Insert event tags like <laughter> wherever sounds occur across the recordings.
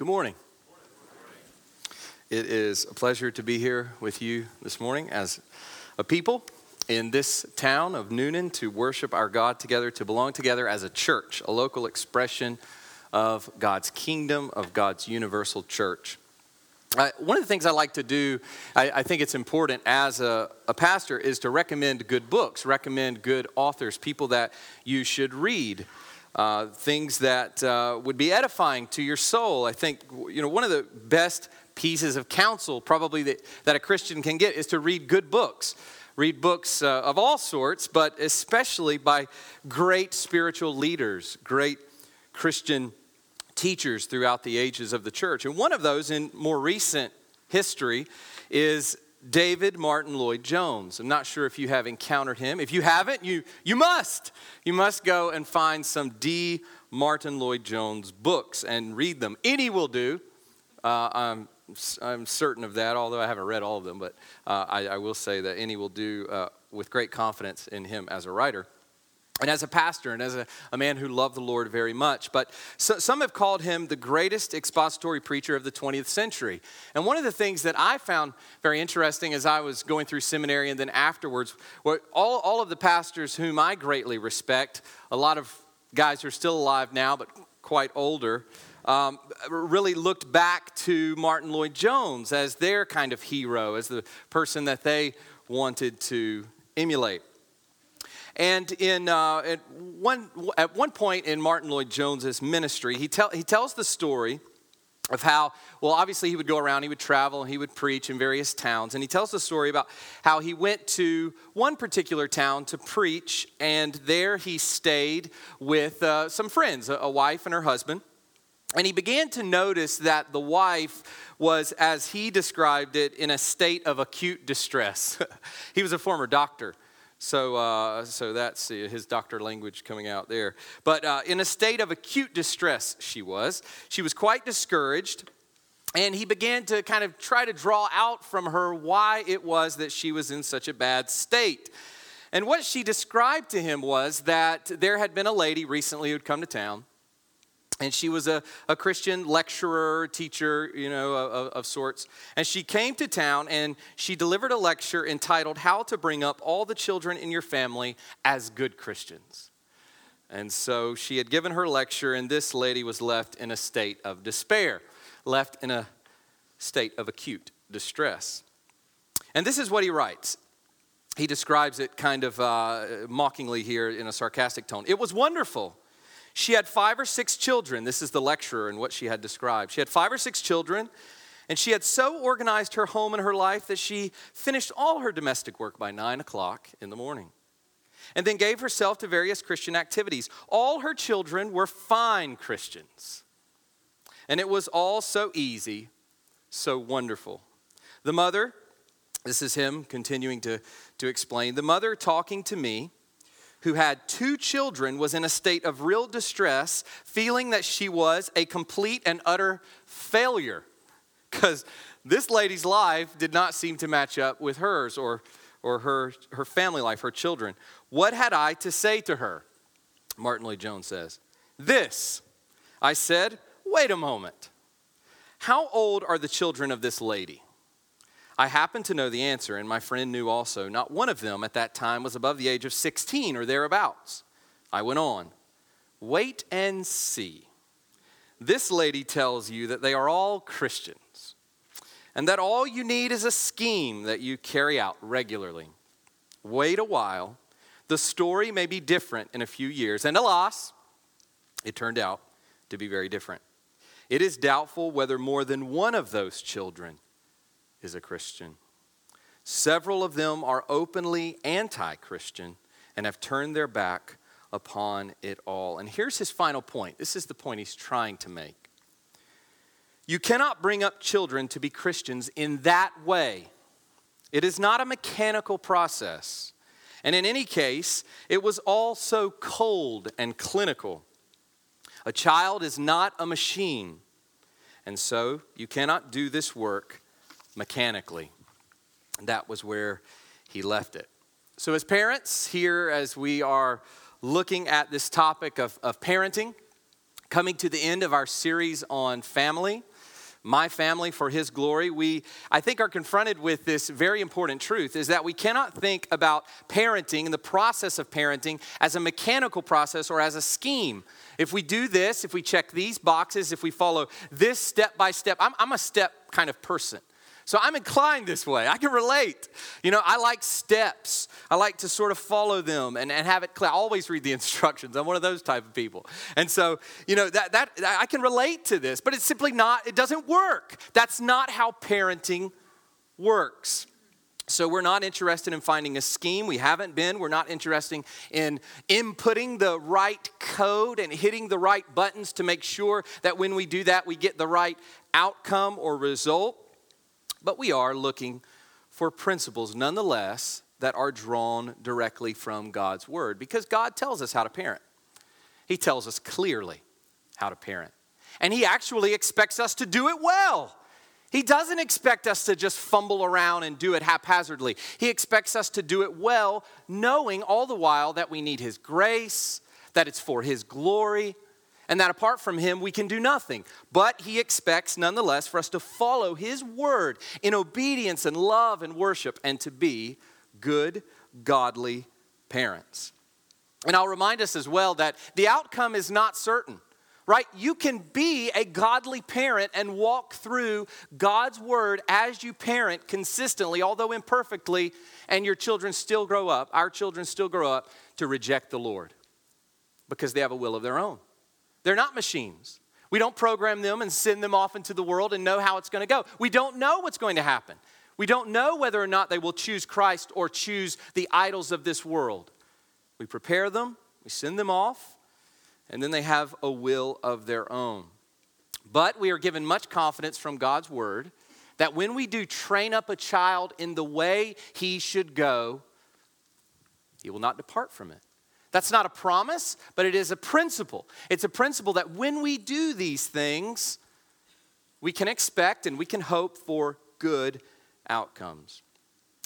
Good morning. It is a pleasure to be here with you this morning as a people in this town of Newnan to worship our God together, to belong together as a church, a local expression of God's kingdom, of God's universal church. Uh, one of the things I like to do, I, I think it's important as a, a, pastor, is to recommend good books, recommend good authors, people that you should read uh, things that uh, would be edifying to your soul. I think, you know, one of the best pieces of counsel probably that, that a Christian can get is to read good books. Read books uh, of all sorts, but especially by great spiritual leaders, great Christian teachers throughout the ages of the church. And one of those in more recent history is David Martyn Lloyd Jones. I'm not sure if you have encountered him. If you haven't, you, you must. You must go and find some D. Martyn Lloyd Jones books and read them. Any will do. Uh, I'm, I'm certain of that, although I haven't read all of them, but uh, I, I, will say that any will do uh, with great confidence in him as a writer and as a pastor and as a, a, man who loved the Lord very much. But so, some have called him the greatest expository preacher of the 20th century. And one of the things that I found very interesting as I was going through seminary and then afterwards, were all, all of the pastors whom I greatly respect, a lot of guys who are still alive now but quite older, um, really looked back to Martyn Lloyd Jones as their kind of hero, as the person that they wanted to emulate. And in, uh, at, one, at one point in Martyn Lloyd Jones's ministry, he, tell, he tells the story of how, well, obviously he would go around, he would travel, and he would preach in various towns. And he tells the story about how he went to one particular town to preach, and there he stayed with uh, some friends, a, a wife and her husband. And he began to notice that the wife was, as he described it, in a state of acute distress. <laughs> he was a former doctor. So, uh, so that's his doctor language coming out there. But uh, in a state of acute distress, she was. She was quite discouraged. And he began to kind of try to draw out from her why it was that she was in such a bad state. And what she described to him was that there had been a lady recently who'd come to town and she was a, a christian lecturer teacher you know of, of, sorts. And she came to town and she delivered a lecture entitled how to bring up all the children in your family as good christians. And so she had given her lecture and this lady was left in a state of despair left in a state of acute distress. And this is what he writes. He describes it kind of uh, mockingly here in a sarcastic tone. It was wonderful she had five or six children. This is the lecturer and what she had described. She had five or six children, and she had so organized her home and her life that she finished all her domestic work by nine o'clock in the morning and then gave herself to various Christian activities. All her children were fine Christians, and it was all so easy, so wonderful. The mother, this is him continuing to, to explain, the mother talking to me who had two children, was in a state of real distress, feeling that she was a complete and utter failure. Because this lady's life did not seem to match up with hers or, or her, her family life, her children. What had I to say to her? Martyn Lloyd Jones says, This. I said, Wait a moment. How old are the children of this lady? I happened to know the answer, and my friend knew also. Not one of them at that time was above the age of 16 or thereabouts. I went on. Wait and see. This lady tells you that they are all Christians, and that all you need is a scheme that you carry out regularly. Wait a while. The story may be different in a few years, and alas, it turned out to be very different. It is doubtful whether more than one of those children is a Christian. Several of them are openly anti Christian and have turned their back upon it all. And here's his final point this is the point he's trying to make. You cannot bring up children to be Christians in that way. It is not a mechanical process. And in any case, it was all so cold and clinical. A child is not a machine. And so you cannot do this work mechanically. That was where he left it. So, as parents, here as we are looking at this topic of, of parenting, coming to the end of our series on family, my family for his glory, we, I think, are confronted with this very important truth is that we cannot think about parenting and the process of parenting as a mechanical process or as a scheme. If we do this, if we check these boxes, if we follow this step by step, I'm, I'm a step kind of person. So I'm inclined this way. I can relate. You know, I like steps. I like to sort of follow them and, and have it clear. I always read the <laughs> instructions. I'm one of those type of people. And so, you know, that, that I can relate to this, but it's simply not, it doesn't work. That's not how parenting works. So we're not interested in finding a scheme. We haven't been. We're not interested in inputting the right code and hitting the right buttons to make sure that when we do that, we get the right outcome or result. But we are looking for principles nonetheless that are drawn directly from God's word because God tells us how to parent. He tells us clearly how to parent. And He actually expects us to do it well. He doesn't expect us to just fumble around and do it haphazardly. He expects us to do it well, knowing all the while that we need His grace, that it's for His glory, and that apart from him, we can do nothing. But he expects, nonetheless, for us to follow his word in obedience and love and worship and to be good, godly parents. And I'll remind us as well that the outcome is not certain right? You can be a godly parent and walk through God's word as you parent consistently, although imperfectly, and your children still grow up, our children still grow up to reject the Lord because they have a will of their own. They're not machines. We don't program them and send them off into the world and know how it's going to go. We don't know what's going to happen. We don't know whether or not they will choose Christ or choose the idols of this world. We prepare them, we send them off, and then they have a will of their own. But we are given much confidence from God's word that when we do train up a child in the way he should go, he will not depart from it. That's not a promise, but it is a principle. It's a principle that when we do these things, we can expect and we can hope for good outcomes.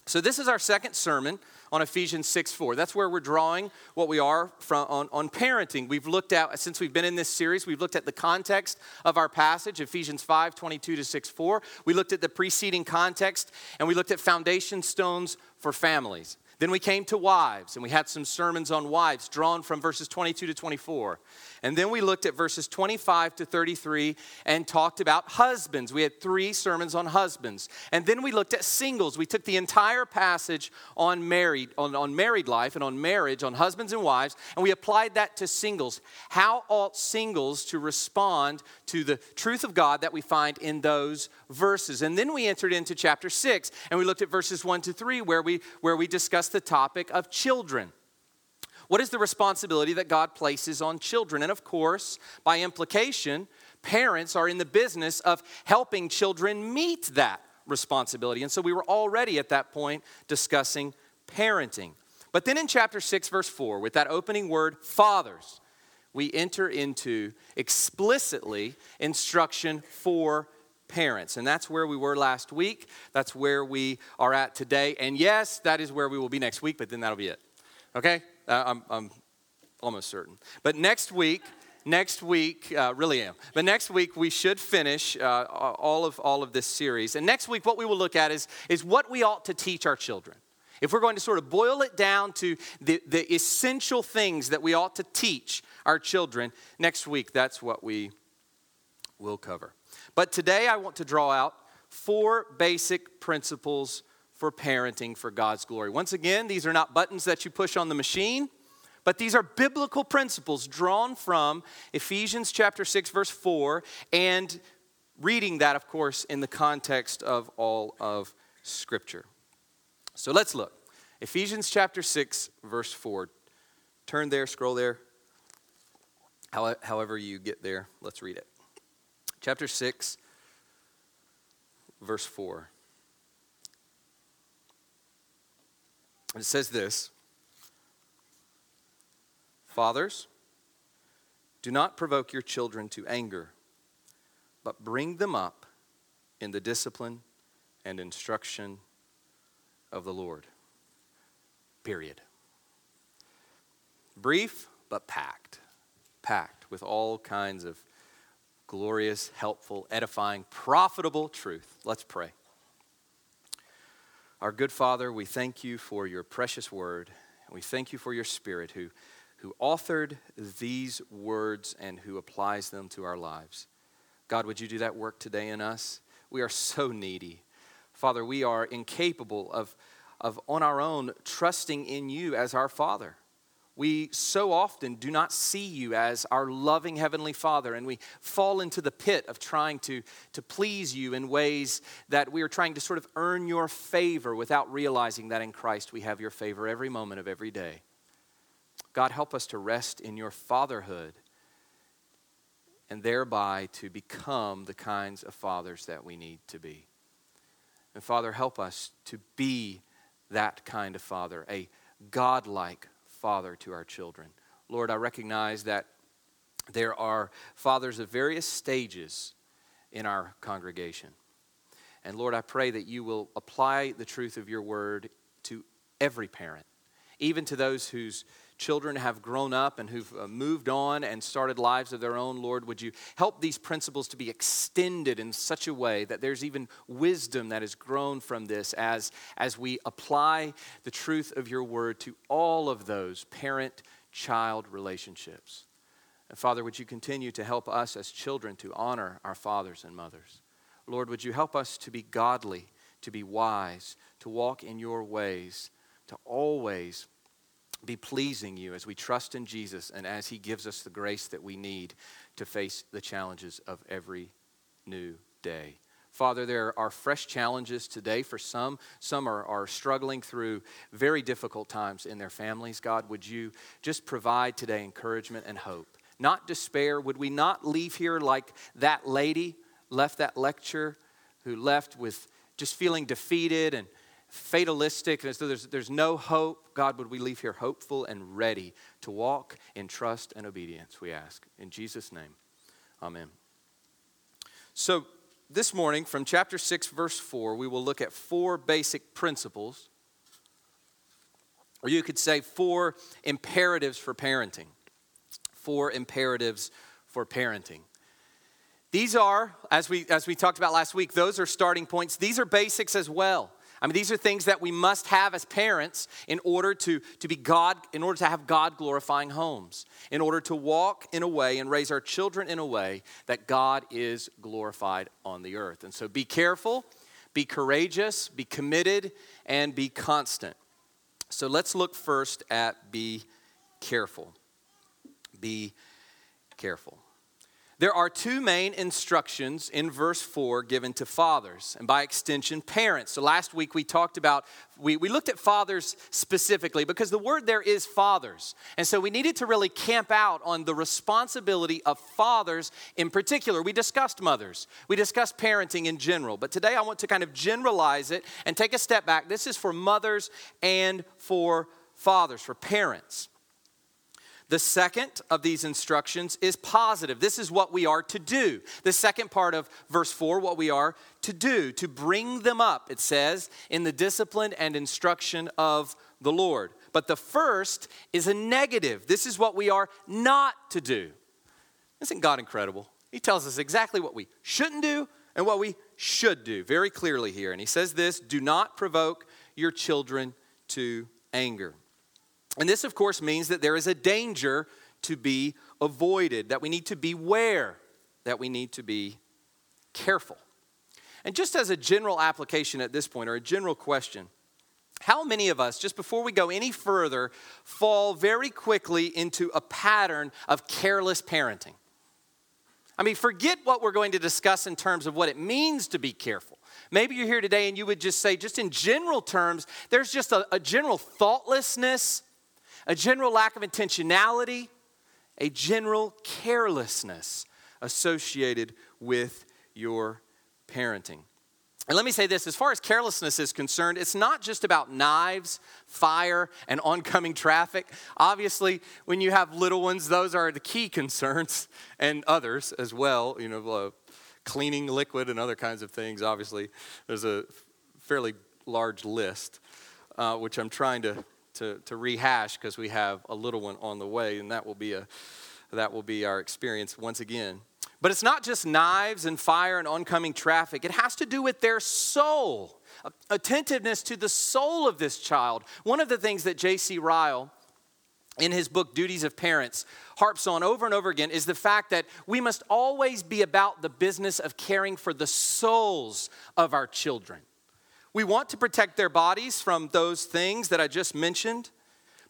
So, this is our second sermon on Ephesians 6 4. That's where we're drawing what we are from on, on parenting. We've looked at, since we've been in this series, we've looked at the context of our passage, Ephesians 5 22 to 6 4. We looked at the preceding context, and we looked at foundation stones for families. Then we came to wives, and we had some sermons on wives drawn from verses 22 to 24. And then we looked at verses 25 to 33 and talked about husbands. We had three sermons on husbands. And then we looked at singles. We took the entire passage on married, on, on married life and on marriage, on husbands and wives, and we applied that to singles. How ought singles to respond to the truth of God that we find in those verses? And then we entered into chapter 6, and we looked at verses 1 to 3, where we where we discussed the topic of children. What is the responsibility that God places on children? And of course, by implication, parents are in the business of helping children meet that responsibility. And so we were already at that point discussing parenting. But then in chapter 6, verse 4, with that opening word, fathers, we enter into explicitly instruction for parents. And that's where we were last week. That's where we are at today. And yes, that is where we will be next week, but then that'll be it. Okay? Uh, I'm, I'm almost certain. But next week, next week, uh, really am. But next week we should finish uh, all of all of this series. And next week, what we will look at is is what we ought to teach our children. If we're going to sort of boil it down to the, the essential things that we ought to teach our children, next week that's what we will cover. But today I want to draw out four basic principles for parenting for God's glory. Once again, these are not buttons that you push on the machine, but these are biblical principles drawn from Ephesians chapter 6 verse 4 and reading that of course in the context of all of scripture. So let's look. Ephesians chapter 6 verse 4. Turn there, scroll there. However you get there, let's read it. Chapter 6 verse 4. It says this Fathers, do not provoke your children to anger, but bring them up in the discipline and instruction of the Lord. Period. Brief, but packed. Packed with all kinds of glorious, helpful, edifying, profitable truth. Let's pray. Our good Father, we thank you for your precious word. We thank you for your Spirit who, who authored these words and who applies them to our lives. God, would you do that work today in us? We are so needy. Father, we are incapable of, of on our own trusting in you as our Father. We so often do not see you as our loving Heavenly Father, and we fall into the pit of trying to, to please you in ways that we are trying to sort of earn your favor without realizing that in Christ we have your favor every moment of every day. God, help us to rest in your fatherhood and thereby to become the kinds of fathers that we need to be. And Father, help us to be that kind of father, a godlike father to our children. Lord, I recognize that there are fathers of various stages in our congregation. And Lord, I pray that you will apply the truth of your word to every parent, even to those whose children have grown up and who've uh, moved on and started lives of their own, Lord, would you help these principles to be extended in such a way that there's even wisdom that has grown from this as, as we apply the truth of your word to all of those parent child relationships. And Father, would you continue to help us as children to honor our fathers and mothers? Lord, would you help us to be godly, to be wise, to walk in your ways, to always be pleasing you as we trust in Jesus and as He gives us the grace that we need to face the challenges of every new day. Father, there are fresh challenges today for some. Some are, are struggling through very difficult times in their families. God, would you just provide today encouragement and hope? Not despair. Would we not leave here like that lady left that lecture who left with just feeling defeated and fatalistic, as though there's, there's no hope. God, would we leave here hopeful and ready to walk in trust and obedience, we ask. In Jesus' name, amen. So, this morning, from chapter 6, verse 4, we will look at four basic principles, or you could say four imperatives for parenting. Four imperatives for parenting. These are, as we, as we talked about last week, those are starting points. These are basics as well. I mean, these are things that we must have as parents in order to, to be God, in order to have God glorifying homes, in order to walk in a way and raise our children in a way that God is glorified on the earth. And so be careful, be courageous, be committed, and be constant. So let's look first at be careful. Be careful. There are two main instructions in verse 4 given to fathers, and by extension, parents. So last week we talked about, we, we looked at fathers specifically because the word there is fathers. And so we needed to really camp out on the responsibility of fathers in particular. We discussed mothers, we discussed parenting in general, but today I want to kind of generalize it and take a step back. This is for mothers and for fathers, for parents. The second of these instructions is positive. This is what we are to do. The second part of verse 4, what we are to do, to bring them up, it says, in the discipline and instruction of the Lord. But the first is a negative. This is what we are not to do. Isn't God incredible? He tells us exactly what we shouldn't do and what we should do very clearly here. And he says this do not provoke your children to anger. And this, of course, means that there is a danger to be avoided, that we need to beware, that we need to be careful. And just as a general application at this point, or a general question, how many of us, just before we go any further, fall very quickly into a pattern of careless parenting? I mean, forget what we're going to discuss in terms of what it means to be careful. Maybe you're here today and you would just say, just in general terms, there's just a, a general thoughtlessness a general lack of intentionality, a general carelessness associated with your parenting. And let me say this as far as carelessness is concerned, it's not just about knives, fire, and oncoming traffic. Obviously, when you have little ones, those are the key concerns, and others as well, you know, uh, cleaning liquid and other kinds of things. Obviously, there's a fairly large list, uh, which I'm trying to to, to rehash because we have a little one on the way, and that will be a that will be our experience once again. But it's not just knives and fire and oncoming traffic, it has to do with their soul, attentiveness to the soul of this child. One of the things that J.C. Ryle, in his book Duties of Parents, harps on over and over again is the fact that we must always be about the business of caring for the souls of our children. We want to protect their bodies from those things that I just mentioned.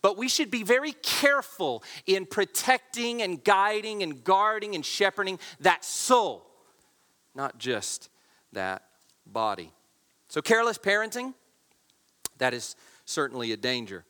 But we should be very careful in protecting and guiding and guarding and shepherding that soul, not just that body. So, careless parenting, that is certainly a danger.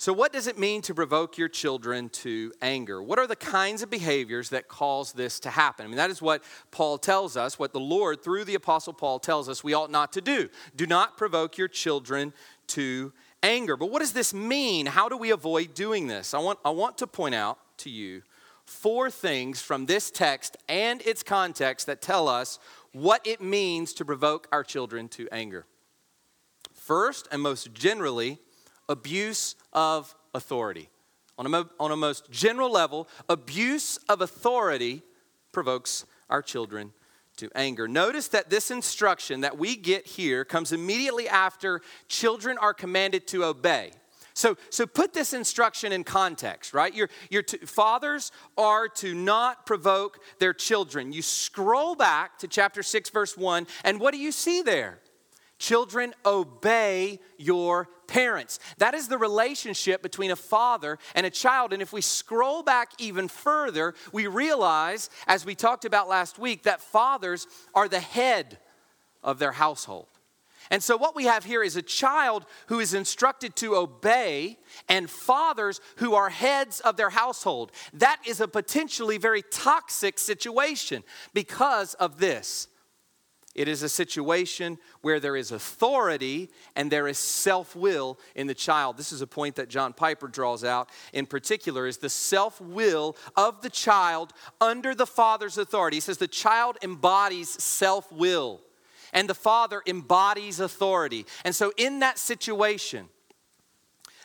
So, what does it mean to provoke your children to anger? What are the kinds of behaviors that cause this to happen? I mean, that is what Paul tells us, what the Lord, through the Apostle Paul, tells us we ought not to do. Do not provoke your children to anger. But what does this mean? How do we avoid doing this? I want, I want to point out to you four things from this text and its context that tell us what it means to provoke our children to anger. First, and most generally, abuse of authority. On a, mo- on a most general level, abuse of authority provokes our children to anger. Notice that this instruction that we get here comes immediately after children are commanded to obey. So, so put this instruction in context, right? Your, your t- fathers are to not provoke their children. You scroll back to chapter 6, verse 1, and what do you see there? Children, obey your parents. That is the relationship between a father and a child. And if we scroll back even further, we realize, as we talked about last week, that fathers are the head of their household. And so, what we have here is a child who is instructed to obey, and fathers who are heads of their household. That is a potentially very toxic situation because of this. It is a situation where there is authority and there is self will in the child. This is a point that John Piper draws out in particular is the self will of the child under the father's authority. He says the child embodies self will and the father embodies authority. And so in that situation,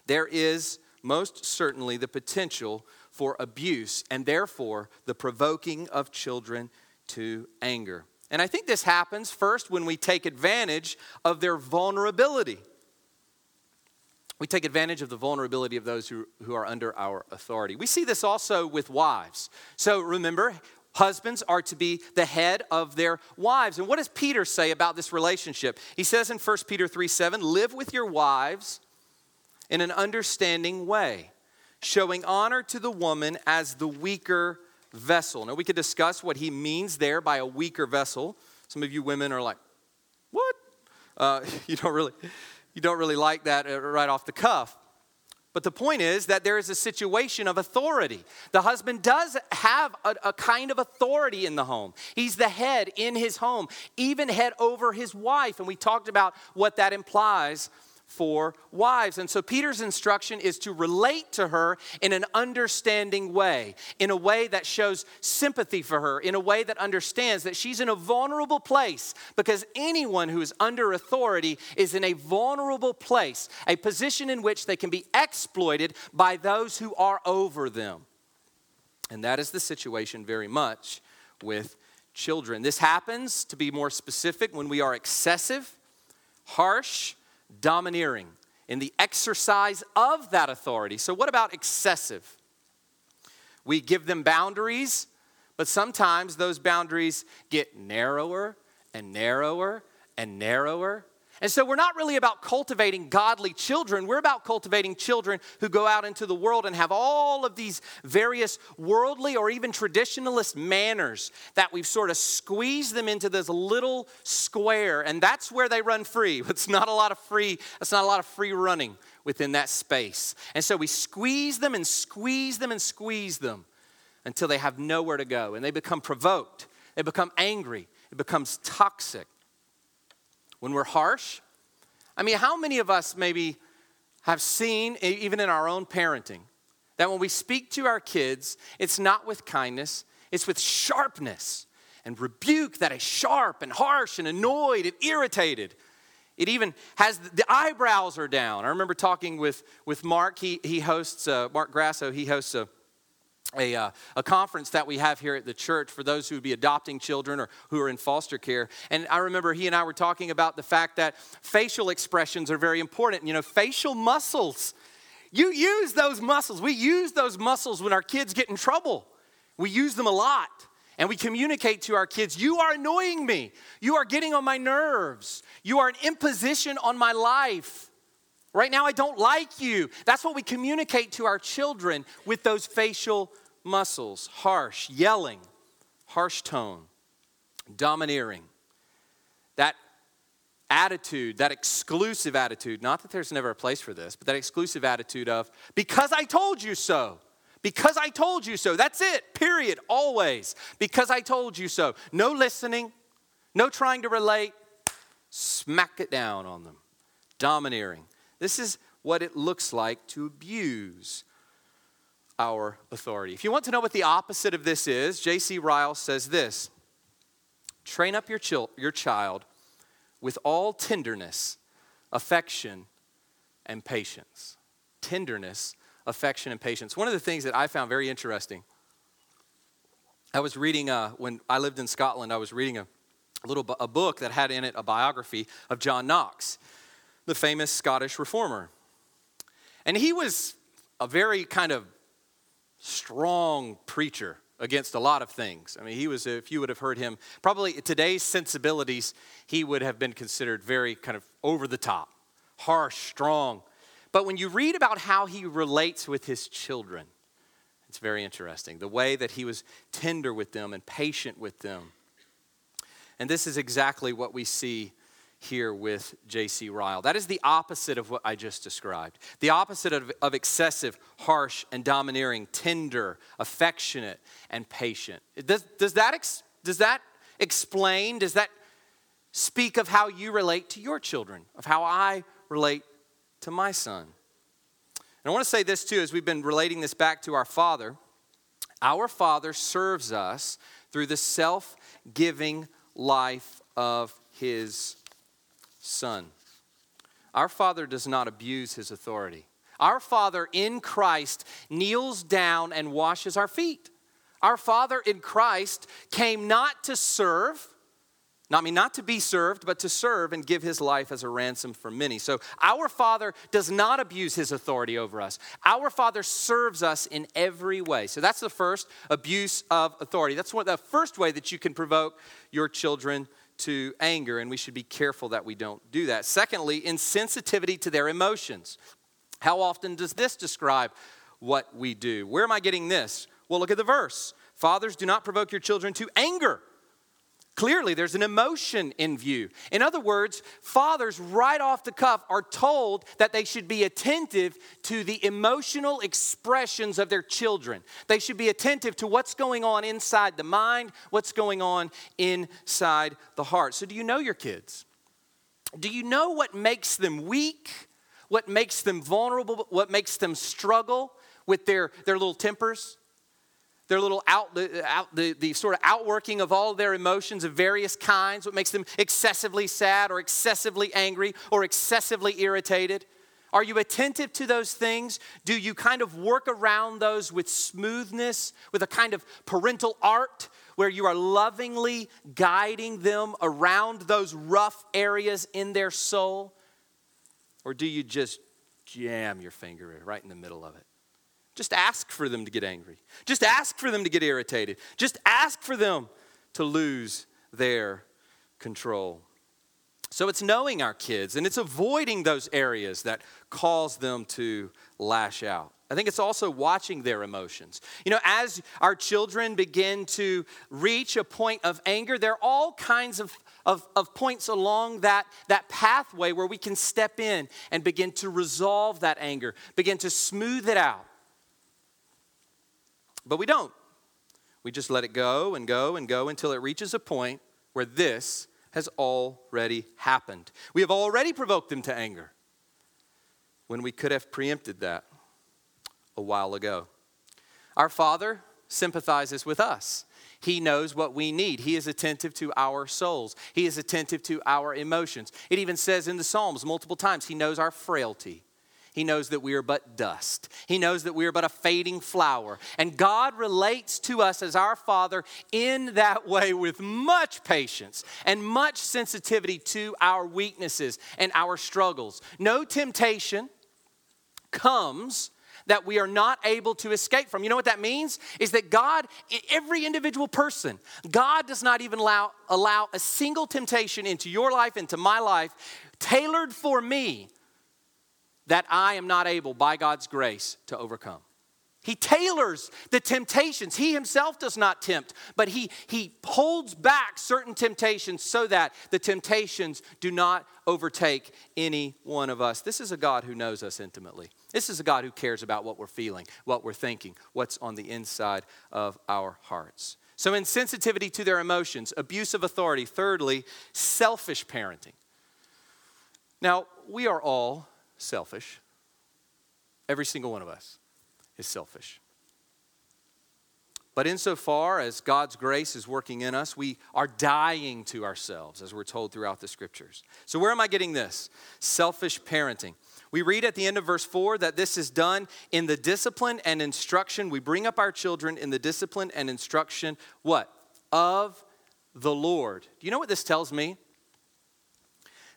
there is most certainly the potential for abuse and therefore the provoking of children to anger. And I think this happens first when we take advantage of their vulnerability. We take advantage of the vulnerability of those who, who are under our authority. We see this also with wives. So remember, husbands are to be the head of their wives. And what does Peter say about this relationship? He says in 1 Peter 3 7, live with your wives in an understanding way, showing honor to the woman as the weaker vessel. Now, we could discuss what he means there by a weaker vessel. Some of you women are like, what? Uh, <laughs> you, don't really, you don't really like that uh, right off the cuff. But the point is that there is a situation of authority. The husband does have a, a, kind of authority in the home. He's the head in his home, even head over his wife. And we talked about what that implies for wives. And so Peter's instruction is to relate to her in an understanding way, in a way that shows sympathy for her, in a way that understands that she's in a vulnerable place because anyone who is under authority is in a vulnerable place, a position in which they can be exploited by those who are over them. And that is the situation very much with children. This happens, to be more specific, when we are excessive, harsh, domineering, in the exercise of that authority. So, what about excessive? We give them boundaries, but sometimes those boundaries get narrower and narrower and narrower and so we're not really about cultivating godly children. We're about cultivating children who go out into the world and have all of these various worldly or even traditionalist manners that we've sort of squeezed them into this little square. And that's where they run free. <laughs> It's not a lot of free, it's not a lot of free running within that space. And so we squeeze them and squeeze them and squeeze them until they have nowhere to go. And they become provoked, they become angry, it becomes toxic when we're harsh. I mean, how many of us maybe have seen, even in our own parenting, that when we speak to our kids, it's not with kindness, it's with sharpness and rebuke that is sharp and harsh and annoyed and irritated. It even has the eyebrows are down. I remember talking with, with Mark. He, he hosts, uh, Mark Grasso, he hosts a, a, uh, a conference that we have here at the church for those who would be adopting children or who are in foster care. And I remember he and I were talking about the fact that facial expressions are very important. You know, facial muscles. You use those muscles. We use those muscles when our kids get in trouble. We use them a lot. And we communicate to our kids, you are annoying me. You are getting on my nerves. You are an imposition on my life. Right now, I don't like you. That's what we communicate to our children with those facial muscles harsh, yelling, harsh tone, domineering. That attitude, that exclusive attitude, not that there's never a place for this, but that exclusive attitude of, because I told you so. Because I told you so. That's it, period, always. Because I told you so. No listening, no trying to relate. Smack it down on them. Domineering. This is what it looks like to abuse our authority. If you want to know what the opposite of this is, J.C. Ryle says this train up your, your child with all tenderness, affection, and patience. Tenderness, affection, and patience. One of the things that I found very interesting, I was reading, uh, when I lived in Scotland, I was reading a, little a book that had in it a biography of John Knox, the famous Scottish reformer. And he was a very kind of strong preacher against a lot of things. I mean, he was, if you would have heard him, probably today's sensibilities, he would have been considered very kind of over the top, harsh, strong. But when you read about how he relates with his children, it's very interesting. The way that he was tender with them and patient with them. And this is exactly what we see here with J.C. Ryle. That is the opposite of what I just described. The opposite of, of excessive, harsh, and domineering, tender, affectionate, and patient. Does, does, that ex, does that explain, does that speak of how you relate to your children, of how I relate to my son? And I want to say this too, as we've been relating this back to our Father. Our Father serves us through the self giving life of His Son. Our Father does not abuse His authority. Our Father in Christ kneels down and washes our feet. Our Father in Christ came not to serve, not I mean not to be served, but to serve and give his life as a ransom for many. So our Father does not abuse his authority over us. Our Father serves us in every way. So that's the first abuse of authority. That's what the first way that you can provoke your children to anger, and we should be careful that we don't do that. Secondly, insensitivity to their emotions. How often does this describe what we do? Where am I getting this? Well, look at the verse. Fathers, do not provoke your children to anger Clearly, there's an emotion in view. In other words, fathers, right off the cuff, are told that they should be attentive to the emotional expressions of their children. They should be attentive to what's going on inside the mind, what's going on inside the heart. So, do you know your kids? Do you know what makes them weak? What makes them vulnerable? What makes them struggle with their, their little tempers? Their little out, the, out the, the sort of outworking of all their emotions of various kinds, what makes them excessively sad or excessively angry or excessively irritated. Are you attentive to those things? Do you kind of work around those with smoothness, with a kind of parental art where you are lovingly guiding them around those rough areas in their soul? Or do you just jam your finger right in the middle of it? Just ask for them to get angry. Just ask for them to get irritated. Just ask for them to lose their control. So it's knowing our kids and it's avoiding those areas that cause them to lash out. I think it's also watching their emotions. You know, as our children begin to reach a point of anger, there are all kinds of, of, of, points along that, that pathway where we can step in and begin to resolve that anger, begin to smooth it out. But we don't. We just let it go and go and go until it reaches a point where this has already happened. We have already provoked them to anger when we could have preempted that a while ago. Our Father sympathizes with us. He knows what we need. He is attentive to our souls. He is attentive to our emotions. It even says in the Psalms multiple times, He knows our frailty. He knows that we are but dust. He knows that we are but a fading flower. And God relates to us as our Father in that way with much patience and much sensitivity to our weaknesses and our struggles. No temptation comes that we are not able to escape from. You know what that means? Is that God, every individual person, God does not even allow, allow a single temptation into your life, into my life, tailored for me that I am not able, by God's grace, to overcome. He tailors the temptations. He himself does not tempt, but he, he holds back certain temptations so that the temptations do not overtake any one of us. This is a God who knows us intimately. This is a God who cares about what we're feeling, what we're thinking, what's on the inside of our hearts. So, insensitivity to their emotions, abuse of authority. Thirdly, selfish parenting. Now, we are all selfish, every single one of us is selfish. But insofar as God's grace is working in us, we are dying to ourselves, as we're told throughout the scriptures. So, where am I getting this? Selfish parenting. We read at the end of verse 4 that this is done in the discipline and instruction. We bring up our children in the discipline and instruction, what? Of the Lord. Do you know what this tells me?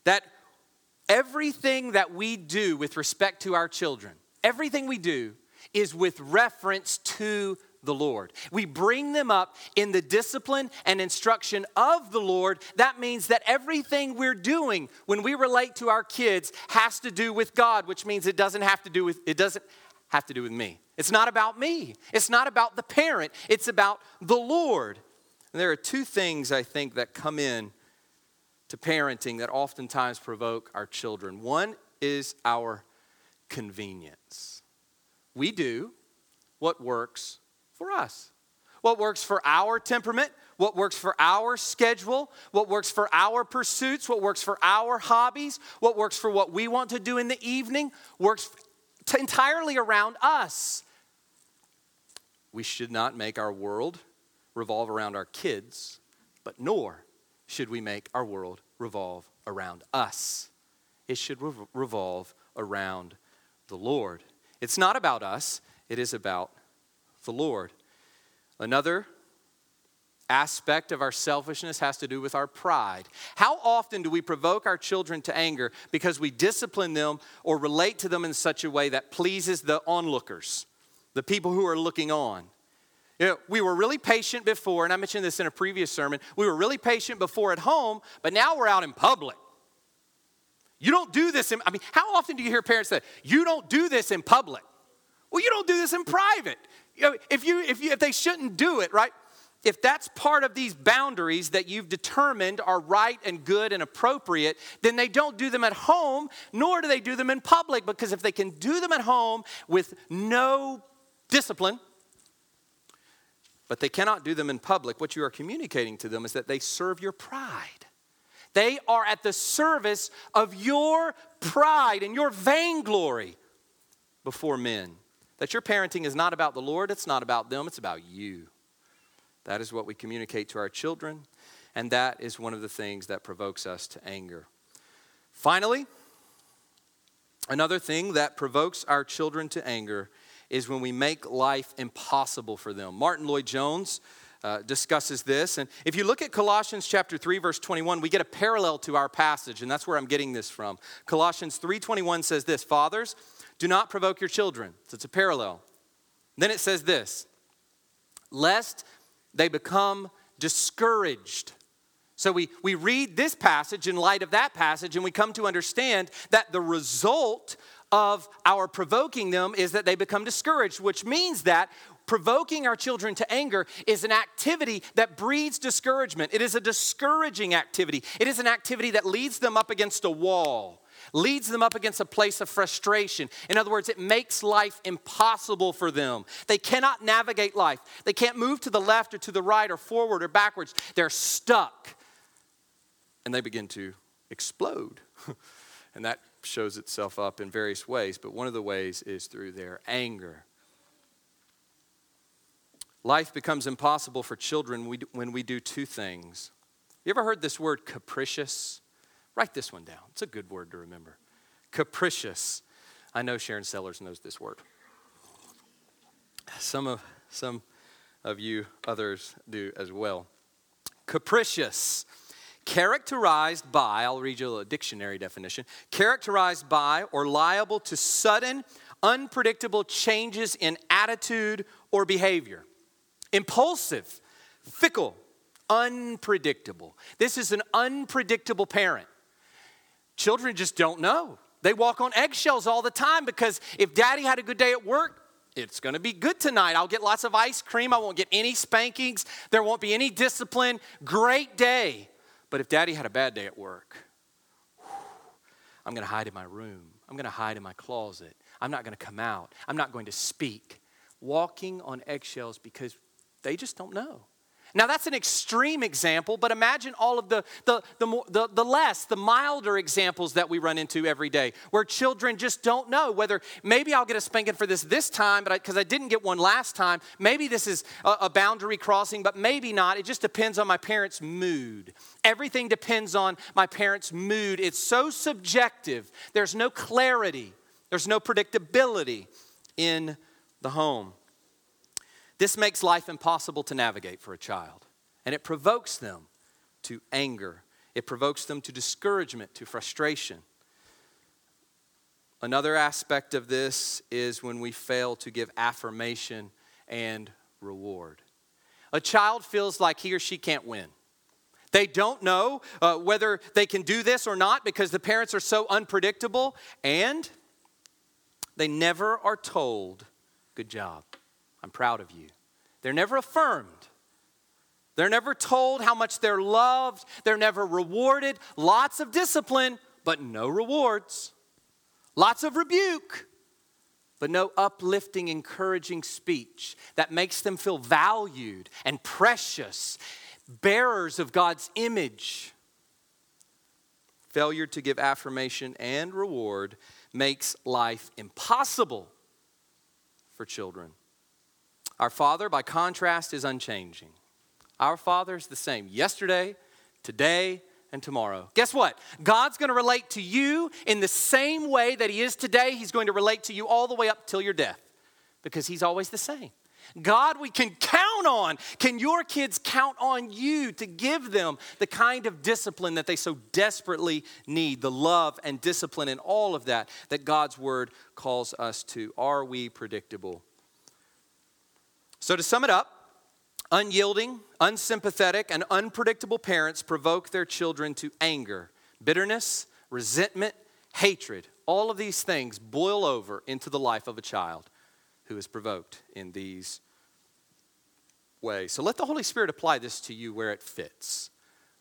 That everything that we do with respect to our children, everything we do is with reference to the Lord. We bring them up in the discipline and instruction of the Lord. That means that everything we're doing when we relate to our kids has to do with God, which means it doesn't have to do with it doesn't have to do with me. It's not about me. It's not about the parent. It's about the Lord. And there are two things I think that come in to parenting that oftentimes provoke our children. One is our convenience we do what works for us. What works for our temperament, what works for our schedule, what works for our pursuits, what works for our hobbies, what works for what we want to do in the evening, works entirely around us. We should not make our world revolve around our kids, but nor should we make our world revolve around us. It should revolve around the Lord. It's not about us, it is about the Lord. Another aspect of our selfishness has to do with our pride. How often do we provoke our children to anger because we discipline them or relate to them in such a way that pleases the onlookers, the people who are looking on? You know, we were really patient before, and I mentioned this in a previous sermon. We were really patient before at home, but now we're out in public. You don't do this in, I mean, how often do you hear parents say, you don't do this in public? Well, you don't do this in private. You know, if, you, if, you, if they shouldn't do it, right? If that's part of these boundaries that you've determined are right and good and appropriate, then they don't do them at home, nor do they do them in public. Because if they can do them at home with no discipline, but they cannot do them in public, what you are communicating to them is that they serve your pride. They are at the service of your pride and your vainglory before men. That your parenting is not about the Lord, it's not about them, it's about you. That is what we communicate to our children, and that is one of the things that provokes us to anger. Finally, another thing that provokes our children to anger is when we make life impossible for them. Martyn Lloyd-Jones uh, discusses this. And if you look at Colossians chapter 3 verse 21, we get a parallel to our passage and that's where I'm getting this from. Colossians 3:21 says this, "Fathers, do not provoke your children." So it's a parallel. Then it says this, "Lest they become discouraged." So we, we read this passage in light of that passage, and we come to understand that the result of our provoking them is that they become discouraged, which means that provoking our children to anger is an activity that breeds discouragement. It is a discouraging activity. It is an activity that leads them up against a wall, leads them up against a place of frustration. In other words, it makes life impossible for them. They cannot navigate life, they can't move to the left or to the right or forward or backwards. They're stuck. And they begin to explode. <laughs> and that shows itself up in various ways, but one of the ways is through their anger. Life becomes impossible for children when we do two things. You ever heard this word capricious? Write this one down. It's a good word to remember. Capricious. I know Sharon Sellers knows this word. Some of, some of you others do as well. Capricious characterized by, I'll read you a dictionary definition, characterized by or liable to sudden, unpredictable changes in attitude or behavior. Impulsive, fickle, unpredictable. This is an unpredictable parent. Children just don't know. They walk on eggshells all the time because if daddy had a good day at work, it's going to be good tonight. I'll get lots of ice cream. I won't get any spankings. There won't be any discipline. Great day. But if daddy had a bad day at work, I'm going to hide in my room. I'm going to hide in my closet. I'm not going to come out. I'm not going to speak. Walking on eggshells because they just don't know. Now, that's an extreme example, but imagine all of the, the, the, the, the, less, the milder examples that we run into every day, where children just don't know whether maybe I'll get a spanking for this this time, but because I, I, didn't get one last time, maybe this is a, a boundary crossing, but maybe not. It just depends on my parents' mood. Everything depends on my parents' mood. It's so subjective, there's no clarity, there's no predictability in the home. This makes life impossible to navigate for a child, and it provokes them to anger. It provokes them to discouragement, to frustration. Another aspect of this is when we fail to give affirmation and reward. A child feels like he or she can't win. They don't know uh, whether they can do this or not because the parents are so unpredictable, and they never are told, Good job. I'm proud of you. They're never affirmed. They're never told how much they're loved. They're never rewarded. Lots of discipline, but no rewards. Lots of rebuke, but no uplifting, encouraging speech that makes them feel valued and precious, bearers of God's image. Failure to give affirmation and reward makes life impossible for children. Our Father, by contrast, is unchanging. Our Father is the same yesterday, today, and tomorrow. Guess what? God's going to relate to you in the same way that He is today. He's going to relate to you all the way up till your death because He's always the same. God, we can count on. Can your kids count on you to give them the kind of discipline that they so desperately need, the love and discipline and all of that that God's word calls us to? Are we predictable? So, to sum it up, unyielding, unsympathetic, and unpredictable parents provoke their children to anger, bitterness, resentment, hatred. All of these things boil over into the life of a child who is provoked in these ways. So let the Holy Spirit apply this to you where it fits.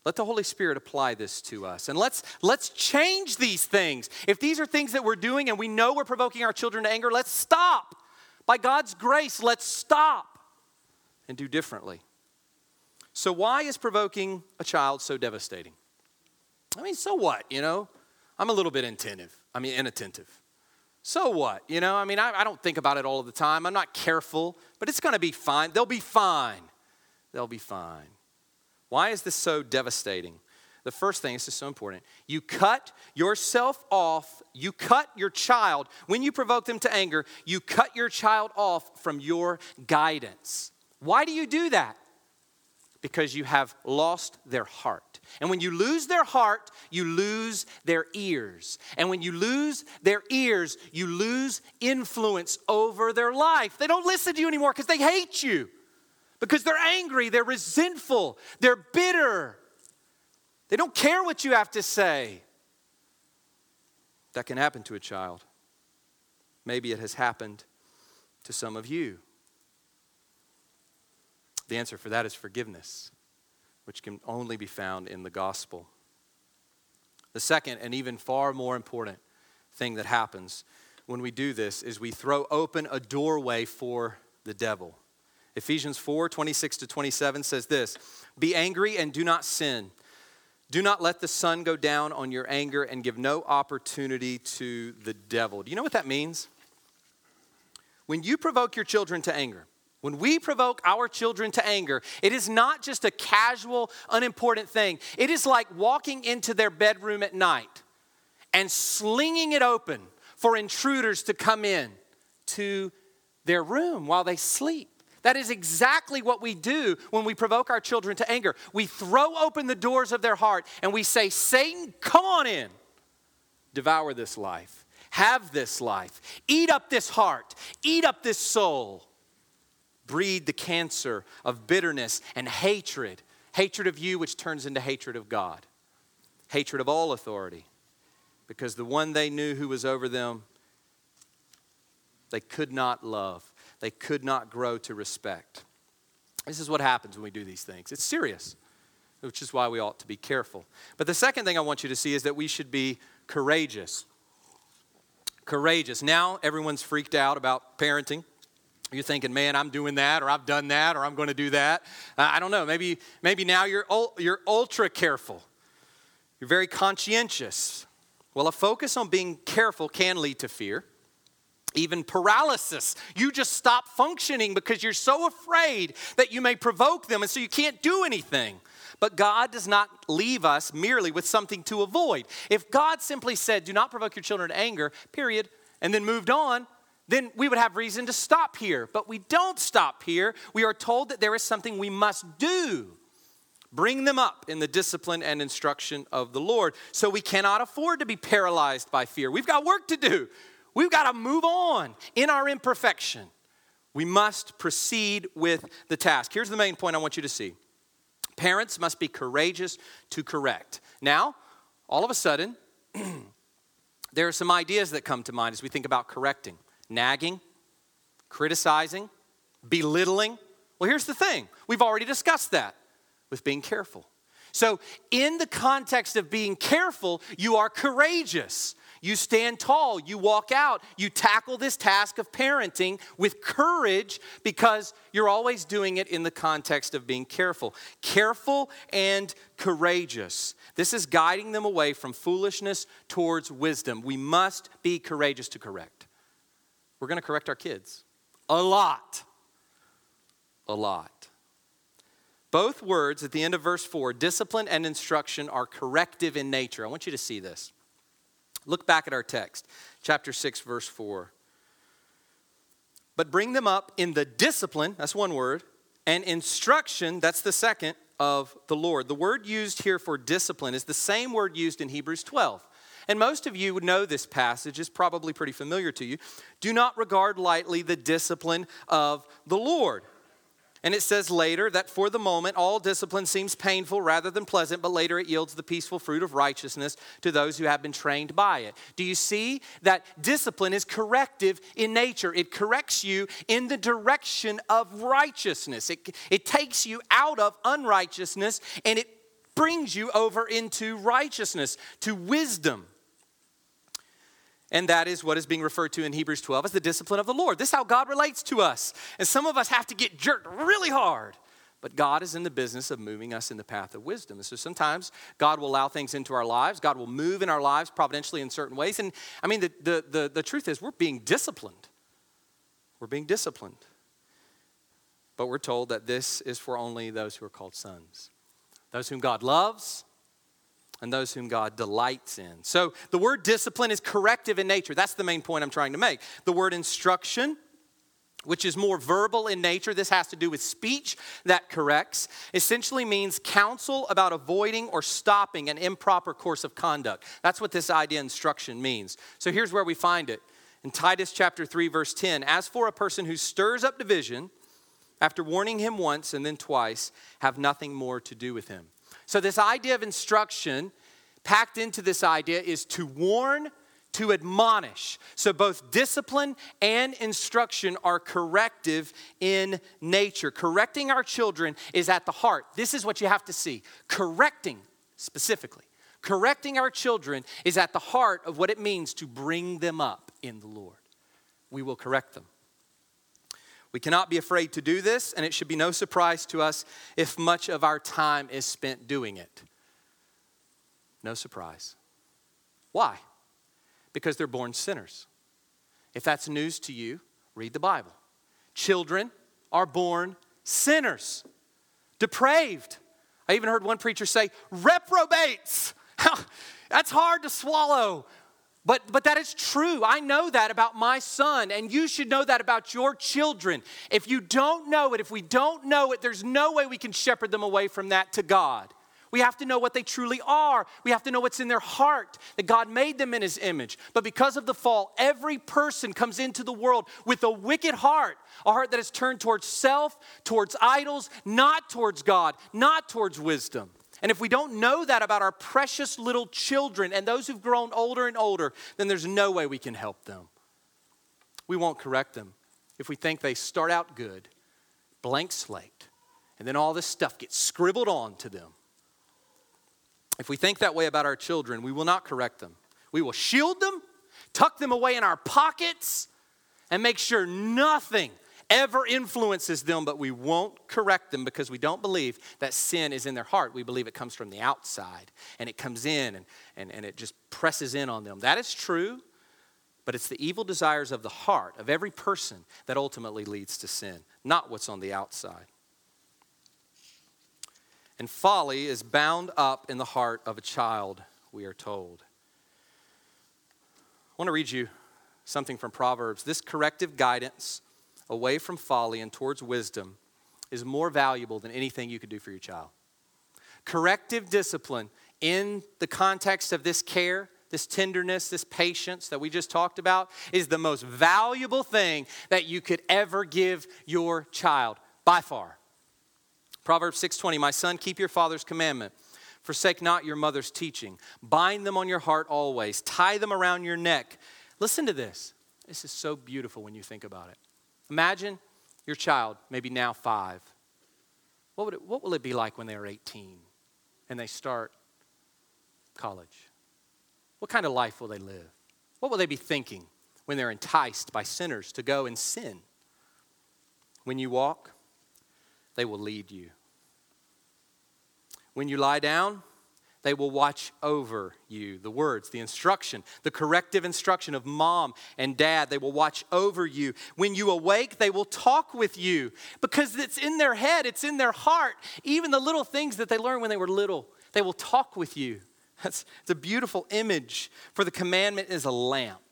Let the Holy Spirit apply this to us. And let's let's change these things. If these are things that we're doing and we know we're provoking our children to anger, let's stop. By God's grace, let's stop and do differently. So why is provoking a child so devastating? I mean, so what, you know? I'm a little bit inattentive. I mean, inattentive. So what? You know, I mean, I, I don't think about it all the time. I'm not careful, but it's going to be fine. They'll be fine. They'll be fine. Why is this so devastating? The first thing, this is so important. You cut yourself off, you cut your child, when you provoke them to anger, you cut your child off from your guidance. Why do you do that? Because you have lost their heart. And when you lose their heart, you lose their ears. And when you lose their ears, you lose influence over their life. They don't listen to you anymore because they hate you, because they're angry, they're resentful, they're bitter. They don't care what you have to say. That can happen to a child. Maybe it has happened to some of you. The answer for that is forgiveness which can only be found in the gospel. The second, and even far more important thing that happens when we do this is we throw open a doorway for the devil. Ephesians 4 26 to 27 says this Be angry and do not sin. Do not let the sun go down on your anger and give no opportunity to the devil. Do you know what that means? When you provoke your children to anger, when we provoke our children to anger, it is not just a casual, unimportant thing. It is like walking into their bedroom at night and slinging it open for intruders to come in to their room while they sleep. That is exactly what we do when we provoke our children to anger. We throw open the doors of their heart and we say, Satan, come on in. Devour this life. Have this life. Eat up this heart. Eat up this soul. Breed the cancer of bitterness and hatred. Hatred of you, which turns into hatred of God. Hatred of all authority. Because the one they knew who was over them, they could not love they could not grow to respect. This is what happens when we do these things. It's serious, which is why we ought to be careful. But the second thing I want you to see is that we should be courageous. Courageous. Now everyone's freaked out about parenting. You're thinking, man, I'm doing that, or I've done that, or I'm going to do that. Uh, I don't know. Maybe, maybe now you're, you're ultra careful. You're very conscientious. Well, a focus on being careful can lead to fear even paralysis. You just stop functioning because you're so afraid that you may provoke them, and so you can't do anything. But God does not leave us merely with something to avoid. If God simply said, Do not provoke your children to anger, period, and then moved on, then we would have reason to stop here. But we don't stop here. We are told that there is something we must do. Bring them up in the discipline and instruction of the Lord. So we cannot afford to be paralyzed by fear. We've got work to do. We've got to move on in our imperfection. We must proceed with the task. Here's the main point I want you to see parents must be courageous to correct. Now, all of a sudden, <clears throat> there are some ideas that come to mind as we think about correcting nagging, criticizing, belittling. Well, here's the thing we've already discussed that with being careful. So, in the context of being careful, you are courageous. You stand tall, you walk out, you tackle this task of parenting with courage because you're always doing it in the context of being careful. Careful and courageous. This is guiding them away from foolishness towards wisdom. We must be courageous to correct. We're going to correct our kids a lot. A lot. Both words at the end of verse 4, discipline and instruction, are corrective in nature. I want you to see this. Look back at our text, chapter 6, verse 4. But bring them up in the discipline, that's one word, and instruction, that's the second, of the Lord. The word used here for discipline is the same word used in Hebrews 12. And most of you would know this passage, is probably pretty familiar to you. Do not regard lightly the discipline of the Lord. And it says later that for the moment, all discipline seems painful rather than pleasant, but later it yields the peaceful fruit of righteousness to those who have been trained by it. Do you see that discipline is corrective in nature? It corrects you in the direction of righteousness, it, it takes you out of unrighteousness and it brings you over into righteousness, to wisdom. And that is what is being referred to in Hebrews 12 as the discipline of the Lord. This is how God relates to us. And some of us have to get jerked really hard. But God is in the business of moving us in the path of wisdom. And so sometimes God will allow things into our lives. God will move in our lives providentially in certain ways. And I mean, the, the, the, the truth is, we're being disciplined. We're being disciplined. But we're told that this is for only those who are called sons, those whom God loves and those whom God delights in. So the word discipline is corrective in nature. That's the main point I'm trying to make. The word instruction, which is more verbal in nature, this has to do with speech that corrects, essentially means counsel about avoiding or stopping an improper course of conduct. That's what this idea instruction means. So here's where we find it. In Titus chapter 3 verse 10, as for a person who stirs up division, after warning him once and then twice, have nothing more to do with him. So, this idea of instruction, packed into this idea, is to warn, to admonish. So, both discipline and instruction are corrective in nature. Correcting our children is at the heart. This is what you have to see. Correcting, specifically, correcting our children is at the heart of what it means to bring them up in the Lord. We will correct them. We cannot be afraid to do this, and it should be no surprise to us if much of our time is spent doing it. No surprise. Why? Because they're born sinners. If that's news to you, read the Bible. Children are born sinners, depraved. I even heard one preacher say, reprobates. <laughs> that's hard to swallow. But, but that is true. I know that about my son, and you should know that about your children. If you don't know it, if we don't know it, there's no way we can shepherd them away from that to God. We have to know what they truly are. We have to know what's in their heart, that God made them in His image. But because of the fall, every person comes into the world with a wicked heart, a heart that is turned towards self, towards idols, not towards God, not towards wisdom. And if we don't know that about our precious little children and those who've grown older and older, then there's no way we can help them. We won't correct them if we think they start out good, blank slate, and then all this stuff gets scribbled on to them. If we think that way about our children, we will not correct them. We will shield them, tuck them away in our pockets, and make sure nothing ever influences them, but we won't correct them because we don't believe that sin is in their heart. We believe it comes from the outside and it comes in and, and, and it just presses in on them. That is true, but it's the evil desires of the heart of every person that ultimately leads to sin, not what's on the outside. And folly is bound up in the heart of a child, we are told. I want to read you something from Proverbs. This corrective guidance away from folly and towards wisdom is more valuable than anything you could do for your child. Corrective discipline in the context of this care, this tenderness, this patience that we just talked about is the most valuable thing that you could ever give your child by far. Proverbs 6:20, "My son, keep your father's commandment. Forsake not your mother's teaching. Bind them on your heart always. Tie them around your neck." Listen to this. This is so beautiful when you think about it. Imagine your child, maybe now 5. What, would it, what will it be like when they are 18 and they start college? What kind of life will they live? What will they be thinking when they're enticed by sinners to go and sin? When you walk, they will lead you. When you lie down, they will watch over you. The words, the instruction, the corrective instruction of mom and dad, they will watch over you. When you awake, they will talk with you because it's in their head, it's in their heart. Even the little things that they learned when they were little, they will talk with you. That's it's a beautiful image, for the commandment is a lamp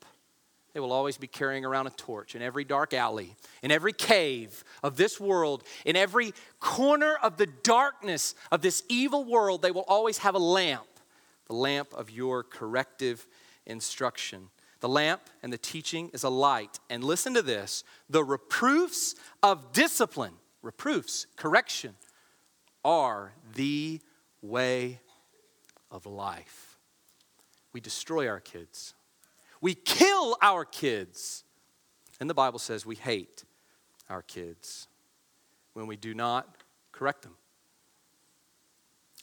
they will always be carrying around a torch in every dark alley, in every cave of this world, in every corner of the darkness of this evil world. They will always have a lamp, the lamp of your corrective instruction. The lamp and the teaching is a light. And listen to this the reproofs of discipline, reproofs, correction, are the way of life. We destroy our kids we kill our kids. And the Bible says we hate our kids when we do not correct them,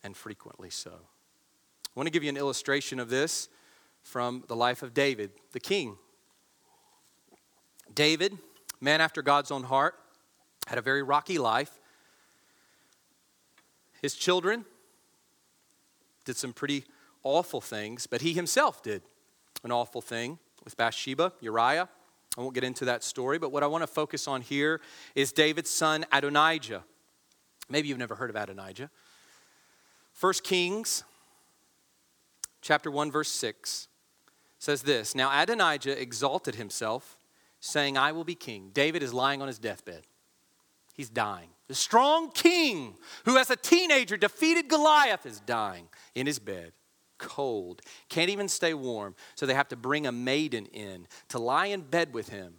and frequently so. I want to give you an illustration of this from the life of David, the king. David, man after God's own heart, had a very rocky life. His children did some pretty awful things, but he himself did an awful thing with Bathsheba, Uriah. I won't get into that story, but what I want to focus on here is David's son Adonijah. Maybe you've never heard of Adonijah. First Kings chapter 1 verse 6 says this, Now Adonijah exalted himself, saying, I will be king. David is lying on his deathbed. He's dying. The strong king who as a teenager defeated Goliath is dying in his bed cold, can't even stay warm. So they have to bring a maiden in to lie in bed with him.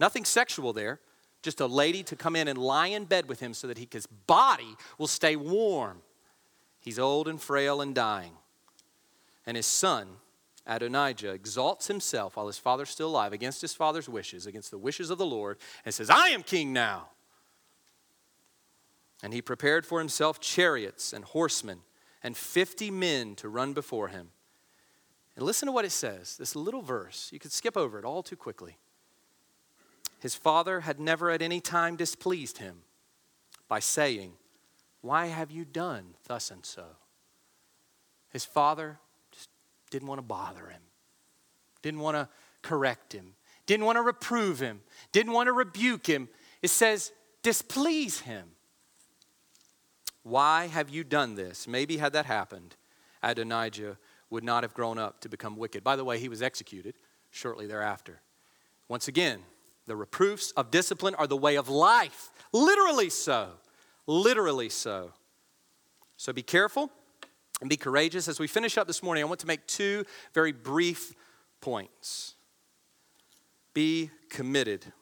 Nothing sexual there, just a lady to come in and lie in bed with him so that his body will stay warm. He's old and frail and dying. And his son, Adonijah, exalts himself while his father's still alive against his father's wishes, against the wishes of the Lord, and says, I am king now. And he prepared for himself chariots and horsemen and 50 men to run before him. And listen to what it says this little verse. You could skip over it all too quickly. His father had never at any time displeased him by saying, Why have you done thus and so? His father just didn't want to bother him, didn't want to correct him, didn't want to reprove him, didn't want to rebuke him. It says, displease him. Why have you done this? Maybe had that happened, Adonijah would not have grown up to become wicked. By the way, he was executed shortly thereafter. Once again, the reproofs of discipline are the way of life. Literally so. Literally so. So be careful and be courageous. As we finish up this morning, I want to make two very brief points. Be committed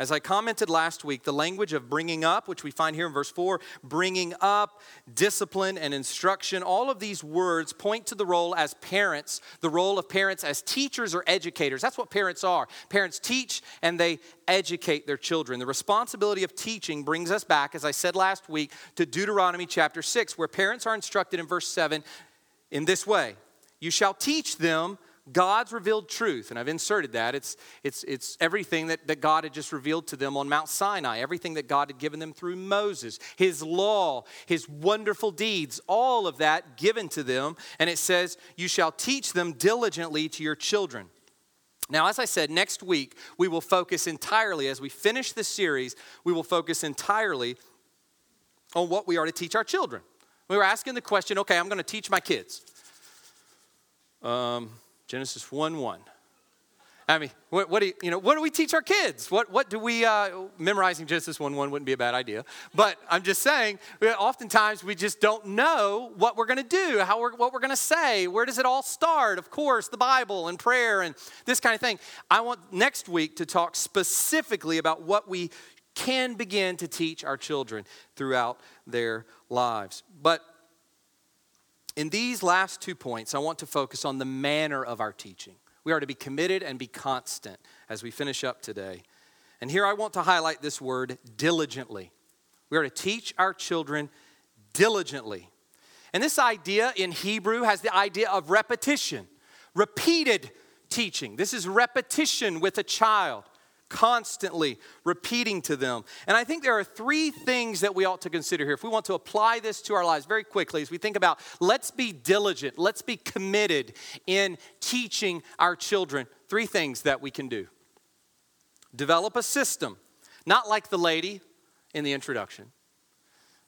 as I commented last week, the language of bringing up, which we find here in verse 4, bringing up, discipline, and instruction, all of these words point to the role as parents, the role of parents as teachers or educators. That's what parents are. Parents teach and they educate their children. The responsibility of teaching brings us back, as I said last week, to Deuteronomy chapter 6, where parents are instructed in verse 7 in this way You shall teach them God's revealed truth, and I've inserted that. It's, it's, it's everything that, that God had just revealed to them on Mount Sinai, everything that God had given them through Moses, His law, His wonderful deeds, all of that given to them. And it says, You shall teach them diligently to your children. Now, as I said, next week we will focus entirely, as we finish this series, we will focus entirely on what we are to teach our children. We were asking the question okay, I'm going to teach my kids. Um, Genesis 1 1. I mean, what, what, do you, you know, what do we teach our kids? What, what do we, uh, memorizing Genesis 1 1 wouldn't be a bad idea. But I'm just saying, oftentimes we just don't know what we're going to do, how we're, what we're going to say. Where does it all start? Of course, the Bible and prayer and this kind of thing. I want next week to talk specifically about what we can begin to teach our children throughout their lives. But in these last two points, I want to focus on the manner of our teaching. We are to be committed and be constant as we finish up today. And here I want to highlight this word diligently. We are to teach our children diligently. And this idea in Hebrew has the idea of repetition, repeated teaching. This is repetition with a child constantly repeating to them. And I think there are three things that we ought to consider here. If we want to apply this to our lives very quickly, as we think about let's be diligent, let's be committed in teaching our children, three things that we can do. Develop a system, not like the lady in the introduction,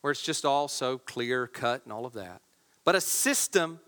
where it's just all so clear cut and all of that, but a system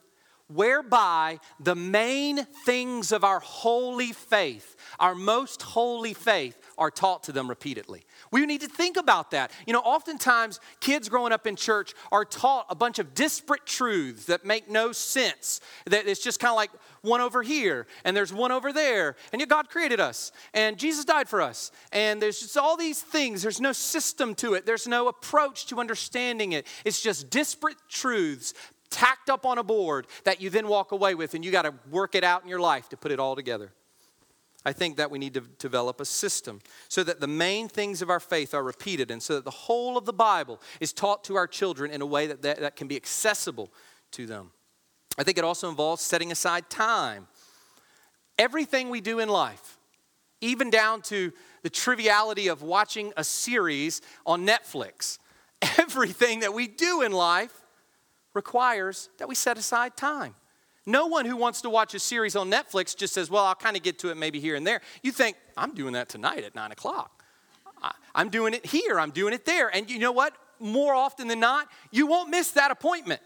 whereby the main things of our holy faith, our most holy faith, are taught to them repeatedly. We need to think about that. You know, oftentimes kids growing up in church are taught a bunch of disparate truths that make no sense. That it's just kind of like one over here and there's one over there. And yet God created us and Jesus died for us. And there's just all these things. There's no system to it, there's no approach to understanding it. It's just disparate truths tacked up on a board that you then walk away with, and you got to work it out in your life to put it all together. I think that we need to develop a system so that the main things of our faith are repeated and so that the whole of the Bible is taught to our children in a way that, that, that can be accessible to them. I think it also involves setting aside time. Everything we do in life, even down to the triviality of watching a series on Netflix, <laughs> everything that we do in life requires that we set aside time. No one who wants to watch a series on Netflix just says, Well, I'll kind of get to it maybe here and there. You think, I'm doing that tonight at nine o'clock. I'm doing it here, I'm doing it there. And you know what? More often than not, you won't miss that appointment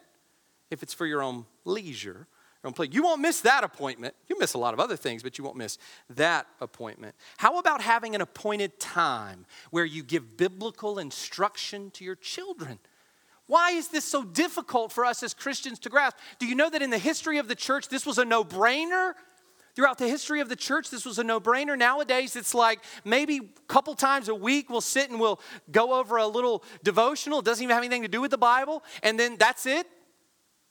if it's for your own leisure. Your own play. You won't miss that appointment. You miss a lot of other things, but you won't miss that appointment. How about having an appointed time where you give biblical instruction to your children? Why is this so difficult for us as Christians to grasp? Do you know that in the history of the church, this was a no brainer? Throughout the history of the church, this was a no brainer. Nowadays, it's like maybe a couple times a week we'll sit and we'll go over a little devotional. It doesn't even have anything to do with the Bible, and then that's it.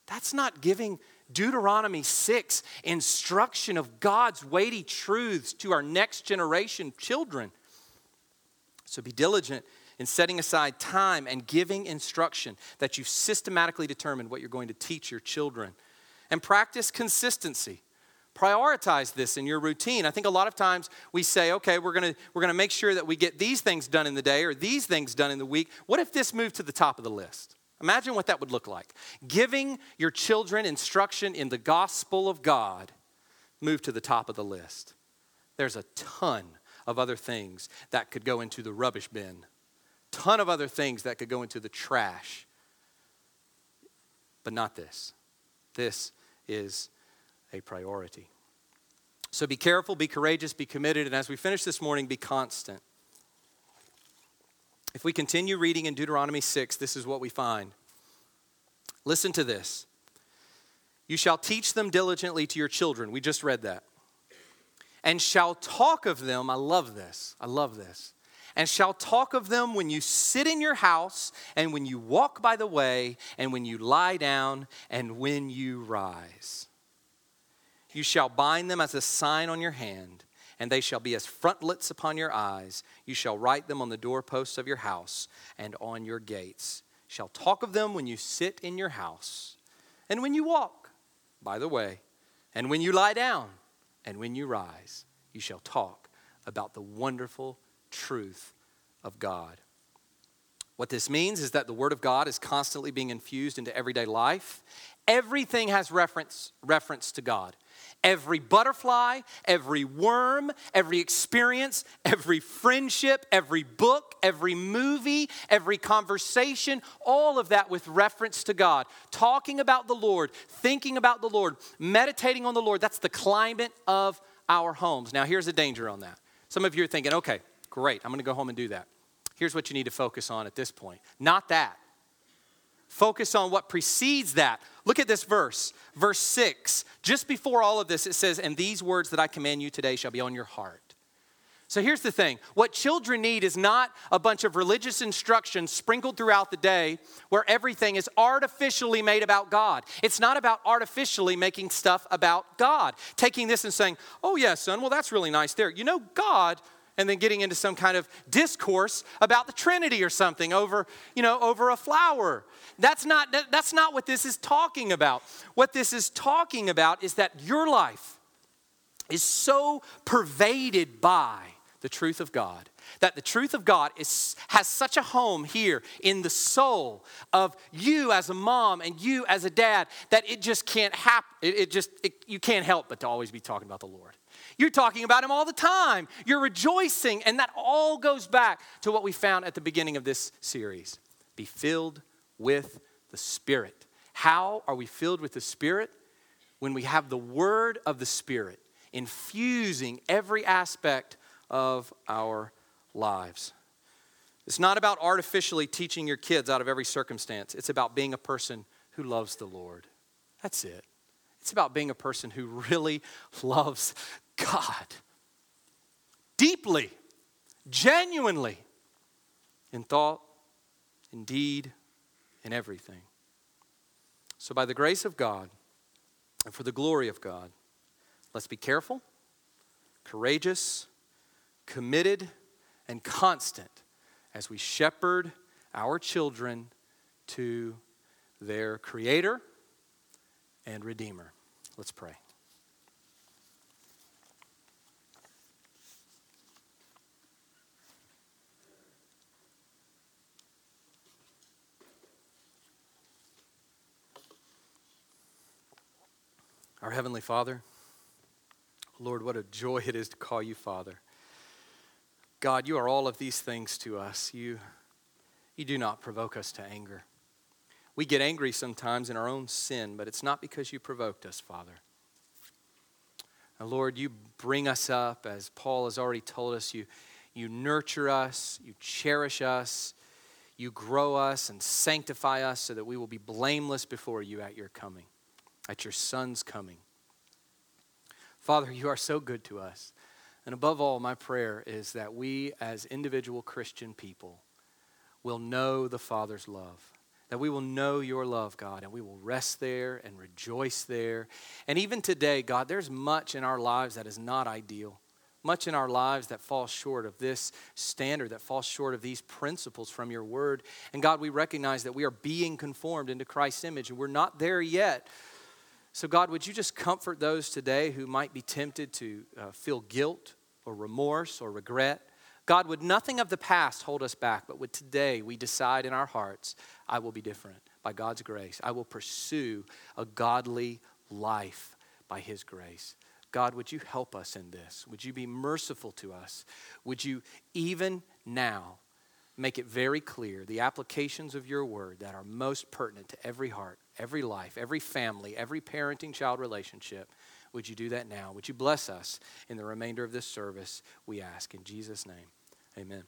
That's not giving Deuteronomy 6 instruction of God's weighty truths to our next generation children. So be diligent in setting aside time and giving instruction that you've systematically determined what you're going to teach your children. And practice consistency. Prioritize this in your routine. I think a lot of times we say, okay, we're gonna, we're gonna make sure that we get these things done in the day or these things done in the week. What if this moved to the top of the list? Imagine what that would look like. Giving your children instruction in the gospel of God move to the top of the list. There's a ton of other things that could go into the rubbish bin ton of other things that could go into the trash. But not this. This is a priority. So be careful, be courageous, be committed, and as we finish this morning, be constant. If we continue reading in Deuteronomy 6, this is what we find. Listen to this. You shall teach them diligently to your children. We just read that. And shall talk of them. I love this. I love this. And shall talk of them when you sit in your house, and when you walk by the way, and when you lie down, and when you rise. You shall bind them as a sign on your hand, and they shall be as frontlets upon your eyes. You shall write them on the doorposts of your house and on your gates. Shall talk of them when you sit in your house, and when you walk by the way, and when you lie down, and when you rise. You shall talk about the wonderful truth of God. What this means is that the Word of God is constantly being infused into everyday life. Everything has reference, reference to God. Every butterfly, every worm, every experience, every friendship, every book, every movie, every conversation, all of that with reference to God. Talking about the Lord, thinking about the Lord, meditating on the Lord, that's the climate of our homes. Now, here's a danger on that. Some of you are thinking, okay, great, I'm gonna go home and do that. Here's what you need to focus on at this point not that. Focus on what precedes that. Look at this verse, verse 6. Just before all of this, it says, And these words that I command you today shall be on your heart. So here's the thing what children need is not a bunch of religious instruction sprinkled throughout the day where everything is artificially made about God. It's not about artificially making stuff about God. Taking this and saying, oh, yeah, son, well, that's really nice there. You know, God and then getting into some kind of discourse about the Trinity or something over, you know, over a flower. That's not, that's not what this is talking about. What this is talking about is that your life is so pervaded by the truth of God that the truth of God is, has such a home here in the soul of you as a mom and you as a dad that it just can't happen. It, it just, it, you can't help but to always be talking about the Lord. You're talking about him all the time. You're rejoicing. And that all goes back to what we found at the beginning of this series be filled with the Spirit. How are we filled with the Spirit? When we have the word of the Spirit infusing every aspect of our lives. It's not about artificially teaching your kids out of every circumstance, it's about being a person who loves the Lord. That's it. It's about being a person who <laughs> really loves God deeply, genuinely, in thought, in deed, in everything. So, by the grace of God and for the glory of God, let's be careful, courageous, committed, and constant as we shepherd our children to their Creator and Redeemer. Let's pray. Our Heavenly Father, Lord, what a joy it is to call you Father. God, you are all of these things to us. You, you do not provoke us to anger. We get angry sometimes in our own sin, but it's not because you provoked us, Father. Now, Lord, you bring us up, as Paul has already told us. You, you nurture us, you cherish us, you grow us and sanctify us so that we will be blameless before you at your coming at your Son's coming. Father, you are so good to us. And above all, my prayer is that we, as individual Christian people, will know the Father's love. That we will know your love, God, and we will rest there and rejoice there. And even today, God, there's much in our lives that is not ideal much in our lives that falls short of this standard, that falls short of these principles from your word. And God, we recognize that we are being conformed into Christ's image, and we're not there yet. So, God, would you just comfort those today who might be tempted to uh, feel guilt or remorse or regret? God, would nothing of the past hold us back, but would today we decide in our hearts, I will be different by God's grace. I will pursue a godly life by His grace. God, would you help us in this? Would you be merciful to us? Would you, even now, make it very clear the applications of your word that are most pertinent to every heart, every life, every family, every parenting child relationship. Would you do that now? Would you bless us in the remainder of this service? We ask in Jesus' name. Amen.